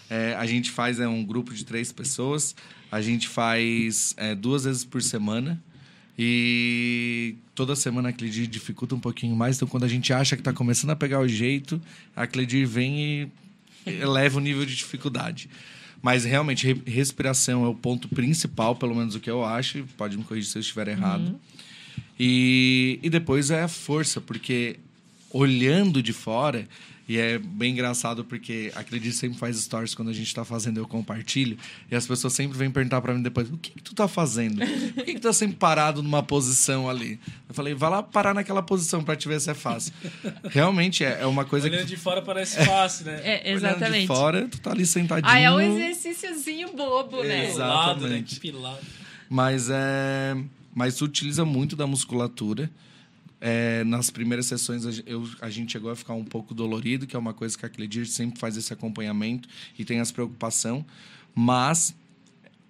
É, a gente faz é, um grupo de três pessoas, a gente faz é, duas vezes por semana e toda semana a Cledir dificulta um pouquinho mais, então quando a gente acha que está começando a pegar o jeito, a Cledir vem e eleva o nível de dificuldade. Mas realmente, re- respiração é o ponto principal, pelo menos o que eu acho. Pode me corrigir se eu estiver errado. E, e depois é a força, porque olhando de fora, e é bem engraçado porque a Cledir sempre faz stories quando a gente tá fazendo, eu compartilho, e as pessoas sempre vêm perguntar para mim depois: o que, que tu tá fazendo? Por que, que tu tá sempre parado numa posição ali? Eu falei: vai lá parar naquela posição para te ver se é fácil. Realmente é, é uma coisa
Olhando
que.
de fora parece fácil, né?
É,
Olhando
exatamente.
de fora, tu tá ali sentadinho.
Ah, é um exercíciozinho bobo, né?
Exato.
Pilado, né?
Exatamente.
Que pilado.
Mas é. Mas tu utiliza muito da musculatura. É, nas primeiras sessões eu- a gente chegou a ficar um pouco dolorido, que é uma coisa que a Cledir sempre faz esse acompanhamento e tem essa preocupação. Mas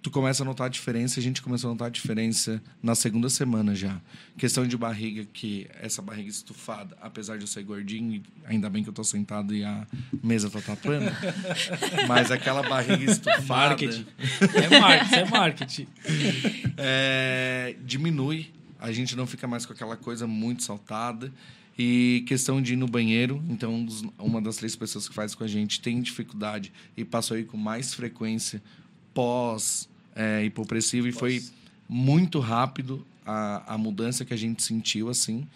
tu começa a notar a diferença, a gente começou a notar a diferença na segunda semana já. Questão de barriga, que essa barriga estufada, apesar de eu ser gordinho, ainda bem que eu tô sentado e a mesa tá tapando, (laughs) mas aquela barriga estufada.
Marketing. É marketing, é marketing.
É, diminui, a gente não fica mais com aquela coisa muito saltada. E questão de ir no banheiro, então um uma das três pessoas que faz com a gente tem dificuldade e passou aí com mais frequência pós é, hipopressivo e foi muito rápido a, a mudança que a gente sentiu assim.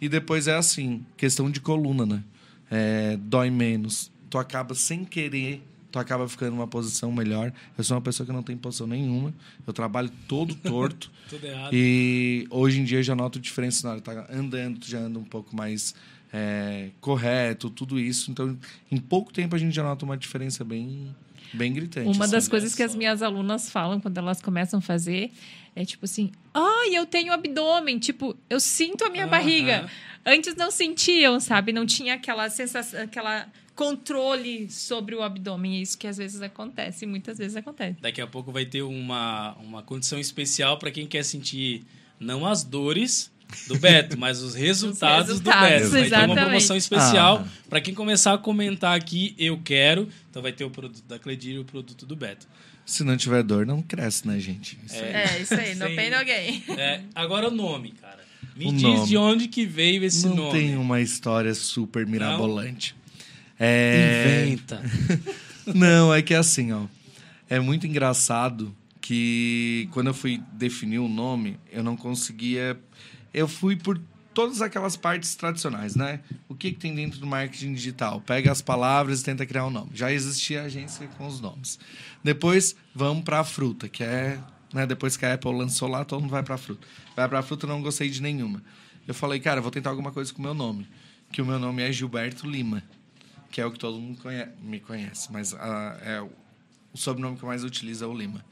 E depois é assim, questão de coluna, né? é, dói menos. Tu acaba sem querer, tu acaba ficando numa posição melhor. Eu sou uma pessoa que não tem posição nenhuma. Eu trabalho todo (laughs) torto.
Tudo errado.
E hoje em dia eu já noto diferença na hora. Tá andando, tu já anda um pouco mais é, correto, tudo isso. Então, em pouco tempo a gente já nota uma diferença bem, bem gritante.
Uma
assim.
das coisas que as minhas alunas falam quando elas começam a fazer é tipo assim: ai, eu tenho abdômen. Tipo, eu sinto a minha
Aham.
barriga. Antes não sentiam, sabe? Não tinha aquela sensação, aquela controle sobre o abdômen. É isso que às vezes acontece, muitas vezes acontece.
Daqui a pouco vai ter uma, uma condição especial para quem quer sentir não as dores do Beto, (laughs) mas os resultados,
resultados,
do Beto. Vai ter uma promoção especial
Ah.
para quem começar a comentar aqui, eu quero. Então vai ter o produto da Cledir e o produto do Beto.
Se não tiver dor, não cresce, né, gente? Isso aí.
É, isso aí, no pain no gain.
É, agora o nome, cara. Me
O
diz
nome.
de onde que veio esse
não
nome.
tem uma história super mirabolante. É...
Inventa. (laughs)
Não, é que é assim, ó. É muito engraçado que quando eu fui definir o nome, eu não conseguia. Eu fui por todas aquelas partes tradicionais, né? O que, que tem dentro do marketing digital? Pega as palavras e tenta criar um nome. Já existia agência com os nomes. Depois, vamos para a fruta, que é. Né, depois que a Apple lançou lá, todo mundo vai para a fruta. Vai para a fruta, eu não gostei de nenhuma. Eu falei, cara, vou tentar alguma coisa com o meu nome. Que o meu nome é Gilberto Lima que é o que todo mundo conhe- me conhece, mas ah, é o, o sobrenome que eu mais utilizo é o Lima.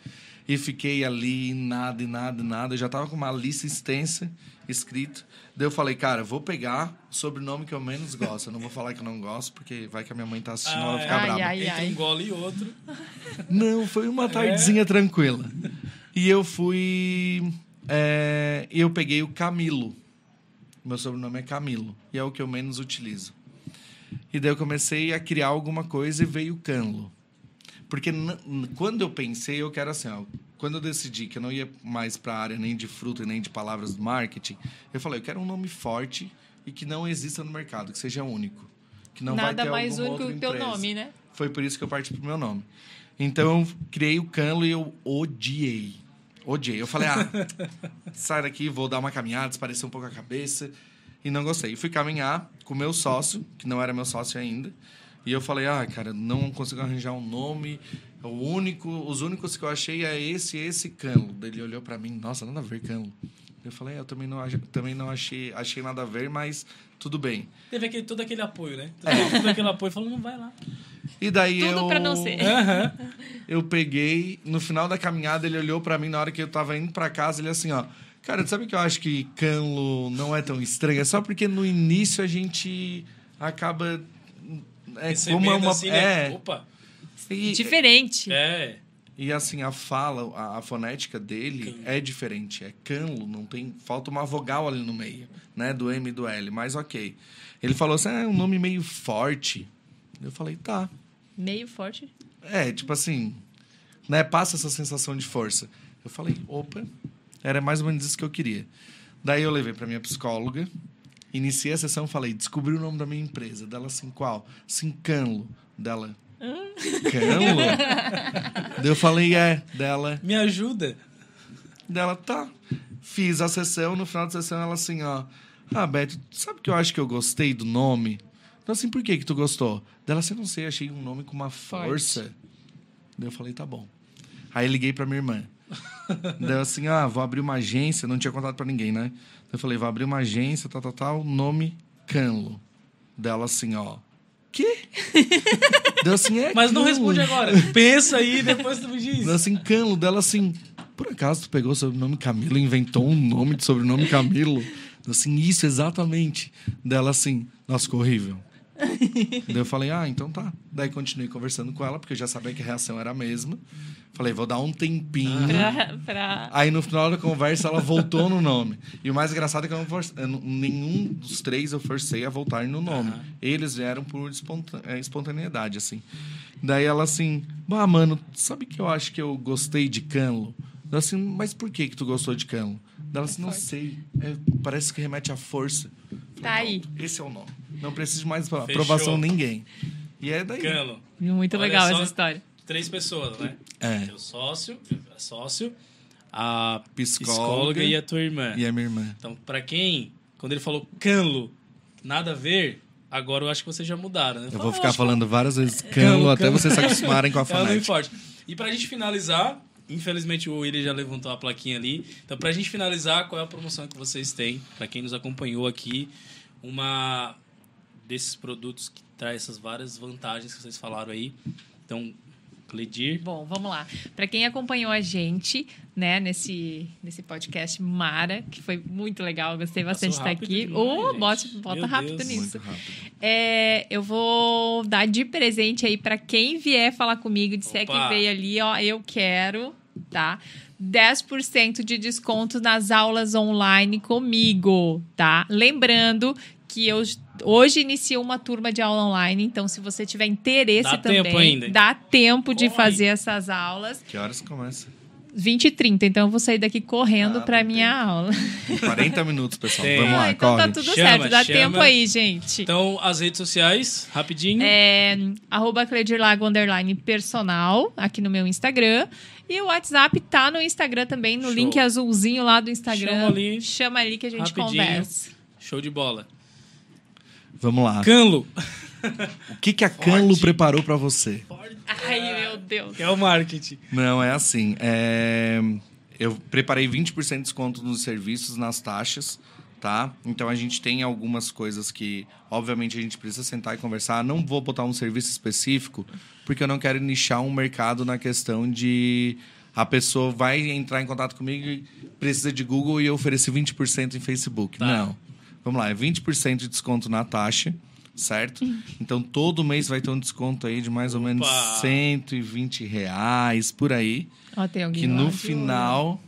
E fiquei ali, nada, e nada, e nada. Eu já tava com uma lista extensa escrito. Daí eu falei, cara, vou pegar o sobrenome que eu menos gosto. Eu não vou falar que eu não gosto, porque vai que a minha mãe tá assistindo, ela vai ficar
Ai,
brava.
ai.
Entre um gole e outro. (laughs)
Não, foi uma tardezinha tranquila. E eu fui. é, E eu peguei o Camilo. Meu sobrenome é Camilo. E é o que eu menos utilizo. E daí eu comecei a criar alguma coisa e veio o Canlo. Porque quando eu pensei, eu quero assim, ó, quando eu decidi que eu não ia mais para a área nem de fruta e nem de palavras do marketing, eu falei, eu quero um nome forte e que não exista no mercado, que seja único. Que não vai
Nada
ter
mais único que o teu nome, né?
Foi por isso que eu parti pro meu nome. Então eu criei o Canlo e eu odiei. Odiei. Eu falei, ah, (laughs) sai daqui, vou dar uma caminhada, esparecer um pouco a cabeça. E não gostei. E fui caminhar com o meu sócio, que não era meu sócio ainda. E eu falei, ah, cara, não consigo arranjar um nome. O único, os únicos que eu achei é esse e esse Canlo. Daí Ele olhou pra mim, nossa, nada a ver, Canlo. Eu falei, "É, eu também não, também não achei, achei nada a ver, mas tudo bem.
Teve aquele, todo aquele apoio, né?
É.
Todo, todo aquele apoio falou, não vai lá.
E daí
Tudo
eu...
pra não ser.
Eu peguei, no final da caminhada, ele olhou pra mim na hora que eu tava indo pra casa, ele assim, ó. Cara, sabe que eu acho que Canlo não é tão estranho? É só porque no início a gente acaba. É
Recebendo
como é uma.
assim, né?
é,
Opa.
e,
Diferente.
É.
e assim, a fala, a, a fonética dele é diferente. É Canlo, não tem. Falta uma vogal ali no meio, né? Do M e do L, mas ok. Ele falou assim: ah, é um nome meio forte. Eu falei, tá.
Meio forte.
É, tipo assim, né? Passa essa sensação de força. Eu falei, opa, era mais ou menos isso que eu queria. Daí eu levei pra minha psicóloga, iniciei a sessão, falei, descobri o nome da minha empresa. Dela assim, qual? Assim, Canlo. Dela, Canlo? Daí eu falei, é. Dela,
Me ajuda.
dela, tá. Fiz a sessão, no final da sessão ela assim, ó. Ah, Beto, sabe que eu acho que eu gostei do nome? Então assim, por que que tu gostou? Dela, assim, não sei, achei um nome com uma
Forte.
força. Daí eu falei, tá bom. Aí liguei pra minha irmã. Daí assim, ah, vou abrir uma agência, não tinha contado pra ninguém, né? Eu falei, vou abrir uma agência, tal, tal, tal, nome Canlo. Dela assim, ó. Quê? Deu assim, é
Mas não
Canlo.
responde agora. Pensa aí, depois tu me diz.
Deu assim, Canlo. Dela assim, por acaso tu pegou o sobrenome Camilo e inventou um nome de sobrenome Camilo? Deu assim, isso, exatamente. Dela assim, nossa, ficou horrível. (laughs) Daí eu falei, ah, então tá. Daí continuei conversando com ela, porque eu já sabia que a reação era a mesma. Falei, vou dar um tempinho. (laughs)
Pra, pra...
Aí no final da conversa ela voltou no nome. E o mais engraçado é que eu não force- nenhum dos três eu forcei a voltar no nome.
Aham.
Eles vieram por eh, espontaneidade, assim. Daí ela assim, bah, mano, sabe que eu acho que eu gostei de Canlo? Eu assim, mas por que que tu gostou de Canlo? Daí Ela assim, não sei, é, parece que remete à força. Falei,
Tá aí.
"Pronto, Esse é o nome. Não preciso de mais
Fechou.
aprovação de ninguém. E é daí.
Cano.
Muito legal essa história.
Três pessoas, né?
É.
Teu sócio, sócio, a
Psicóloga,
psicóloga e a tua irmã.
E a minha irmã.
Então, pra quem, quando ele falou canlo, nada a ver, Agora eu acho que vocês já mudaram, né?
Eu
Fala,
vou ficar
acho que
falando várias vezes (laughs)
Canlo,
canlo até
canlo.
vocês se acostumarem com a (laughs) fonética.
forte. E pra gente finalizar, infelizmente o William já levantou a plaquinha ali. Então, pra gente finalizar, qual é a promoção que vocês têm? Pra quem nos acompanhou aqui, uma desses produtos que traz essas várias vantagens que vocês falaram aí. Então, Cledir,
Bom, vamos lá. Para quem acompanhou a gente, né, nesse, nesse podcast Mara, que foi muito legal, eu gostei bastante de estar aqui. Ô,
gente.
bota, bota rápido
Deus.
nisso.
Muito rápido.
É, eu vou dar de presente aí para quem vier falar comigo, disser
Opa.
que veio ali, ó, eu quero, tá? 10% de desconto nas aulas online comigo, tá? Lembrando que eu hoje inicio uma turma de aula online, então se você tiver interesse
Dá
também,
tempo ainda.
dá tempo de
Corre.
fazer essas aulas.
Que horas começa?
20 e 30, então eu vou sair daqui correndo
Ah,
para
tem
minha aula.
40 minutos, pessoal.
Tem.
Vamos
Ah,
lá,
então
corre.
tá tudo
Chama,
certo, dá
chama.
tempo aí, gente.
Então, as redes sociais, rapidinho.
É, arroba Cledirlago underline personal, aqui no meu Instagram. E o WhatsApp tá no Instagram também, no
Show.
link azulzinho lá do Instagram.
Chama ali.
Chama ali que a gente
Rapidinho.
conversa.
Show de bola.
Vamos lá.
Canlo, (laughs)
O que, que a Canlo
Forte.
preparou pra você?
Ai, meu Deus.
que é o marketing.
Não, é assim. é, Eu preparei 20% de desconto nos serviços, nas taxas, tá? Então a gente tem algumas coisas que, obviamente, a gente precisa sentar e conversar. Não vou botar um serviço específico, porque eu não quero nichar um mercado na questão de a pessoa vai entrar em contato comigo e precisa de Google e eu oferecer 20% em Facebook.
Tá.
Não. Vamos lá, é 20% de desconto na taxa, certo? Então todo mês vai ter um desconto aí de mais ou menos
Opa!
120 reais por aí.
Ó, tem alguém
Que
lá.
no final.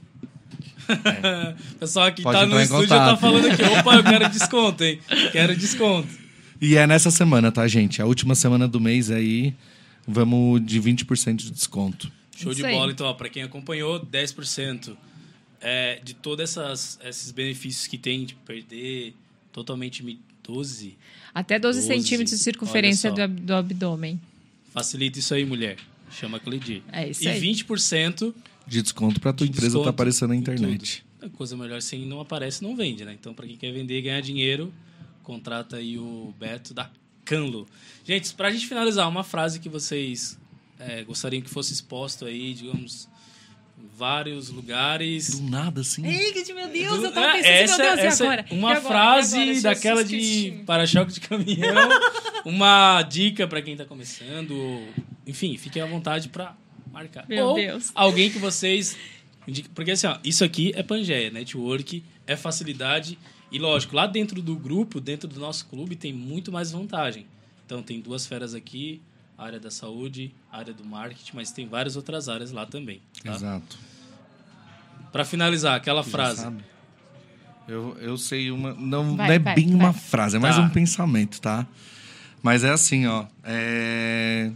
O (laughs) pessoal que
Pode
tá no estúdio já tá falando aqui. Opa, eu quero desconto, hein? (laughs) Quero desconto.
E é nessa semana, tá, gente? A última semana do mês aí, vamos de 20% de desconto.
Show
Isso
de
aí.
bola, então, ó, pra quem acompanhou, 10% é, de todos essas, esses benefícios que tem de perder totalmente mi- 12.
Até 12,
12.
centímetros de circunferência do, do abdômen.
Facilita isso aí, mulher. Chama a Cledir.
É isso
e
aí.
20%
De desconto pra tua
de
empresa
desconto
tá aparecendo na internet.
A coisa melhor assim não aparece, não vende, né? Então, pra quem quer vender e ganhar dinheiro, contrata aí o Beto da Canlo. Gente, pra gente finalizar, uma frase que vocês é, gostariam que fosse exposto aí, digamos, vários lugares.
Do nada, assim.
Ei, meu Deus, eu
É,
tava pensando,
essa,
meu Deus,
essa
e
é
agora?
Uma
E agora?
frase
E agora?
Daquela de para-choque de caminhão. (laughs) uma dica pra quem tá começando. Enfim, fiquem à vontade pra marcar.
Meu
Ou
Deus.
alguém que vocês. Porque assim, ó, isso aqui é Pangeia, network, é facilidade. E lógico, lá dentro do grupo, dentro do nosso clube, tem muito mais vantagem. Então tem duas feras aqui, a área da saúde, a área do marketing, mas tem várias outras áreas lá também. Tá?
Exato.
Pra finalizar, aquela
Já
frase.
sabe. Eu, eu sei uma. Não,
Vai,
não é
vai,
bem
vai.
uma frase, é mais
Tá.
um pensamento, tá? Mas é assim, ó. é,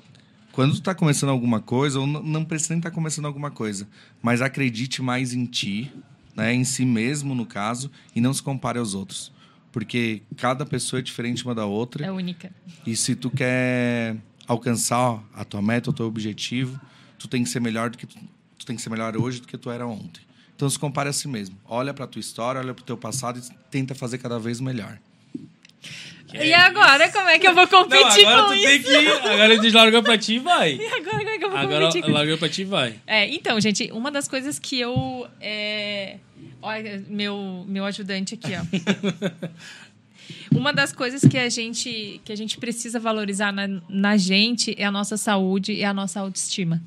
Quando tu tá começando alguma coisa, ou não precisa nem estar começando alguma coisa, mas acredite mais em ti, né? Em si mesmo, no caso, e não se compare aos outros. Porque cada pessoa é diferente uma da outra.
É única.
E se tu quer alcançar a tua meta, o teu objetivo, tu tem que ser melhor do que tu, tu tem que ser melhor hoje do que tu era ontem. Então se compare a si mesmo. Olha pra tua história, olha pro teu passado e tenta fazer cada vez melhor.
Que
e
é
agora, como é que eu vou
Não,
competir
agora
com
tu
isso?
tem que. Agora ele largou pra ti e vai. (laughs)
E agora, como é que eu vou
Agora
competir com
largou pra ti e vai.
É, então, gente, uma das coisas que eu. É... Olha, meu, meu ajudante aqui, ó. (laughs) Uma das coisas que a gente, que a gente precisa valorizar na, na gente é a nossa saúde e a nossa autoestima.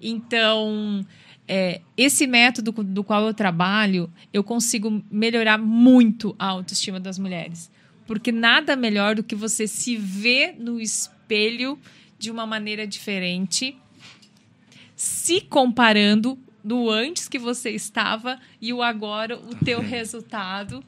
Então, é, esse método do qual eu trabalho, eu consigo melhorar muito a autoestima das mulheres. Porque nada melhor do que você se ver no espelho de uma maneira diferente, se comparando do antes que você estava e o agora, o teu resultado.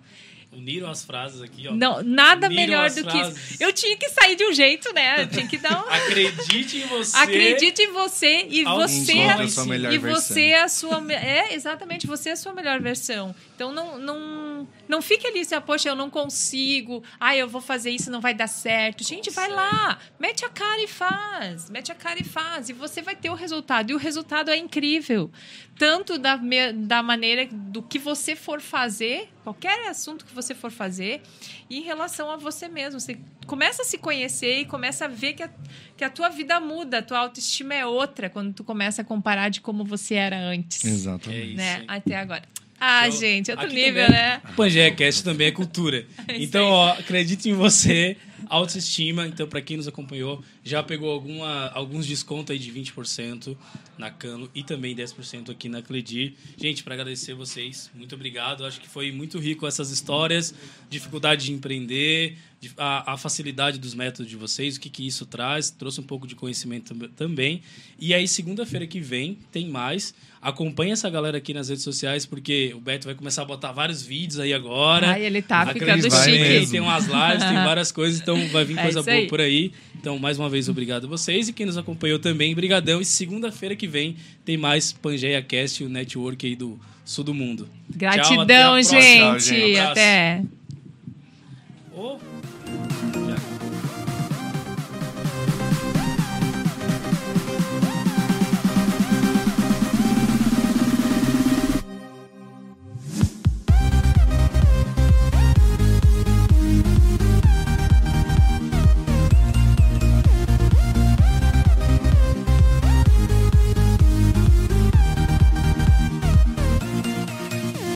Uniram as frases aqui, ó.
Não, nada
Uniram
melhor do que
frases.
isso. Eu tinha que sair de um jeito, né? Eu tinha que dar um... (laughs)
Acredite em você.
Acredite em você e você
encontro
Encontre a sua melhor
e
versão.
você é a sua é exatamente você é a sua melhor versão. Então não não não, não fique ali, assim, ah, poxa, eu não consigo, ah, eu vou fazer isso, não vai dar certo. Gente, vai lá, mete a cara e faz, mete a cara e faz, e você vai ter o resultado. E o resultado é incrível, tanto da, me- da maneira do que você for fazer, qualquer assunto que você for fazer, e em relação a você mesmo. Você começa a se conhecer e começa a ver que a, que a tua vida muda, a tua autoestima é outra quando tu começa a comparar de como você era antes.
É
Exatamente.
isso.
Né? Até agora. Ah,
Show.
gente, outro nível,
também-
né?
Pangeia Cast também é cultura. (laughs)
É
então, ó, acredite em você, autoestima. Então, pra quem nos acompanhou, já pegou alguma, alguns descontos aí de 20% na Cano e também 10% aqui na Cledir. Gente, para agradecer vocês, muito obrigado. Acho que foi muito rico essas histórias, dificuldade de empreender, de- a, a facilidade dos métodos de vocês, o que, que isso traz. Trouxe um pouco de conhecimento tam- também. E aí, segunda-feira que vem, tem mais. Acompanhe essa galera aqui nas redes sociais, porque o Beto vai começar a botar vários vídeos aí agora.
Ai, ele tá ficando chique.
mesmo.
Tem umas lives, tem várias coisas, então vai vir
É
coisa
isso
boa
aí.
por aí. Então, mais uma vez, obrigado a vocês. E quem nos acompanhou também, brigadão. E segunda-feira que vem tem mais Pangeia Cast, o network aí do sul do mundo. Tchau,
Gratidão,
próxima.
gente.
Tchau, gente.
Até.
Ô,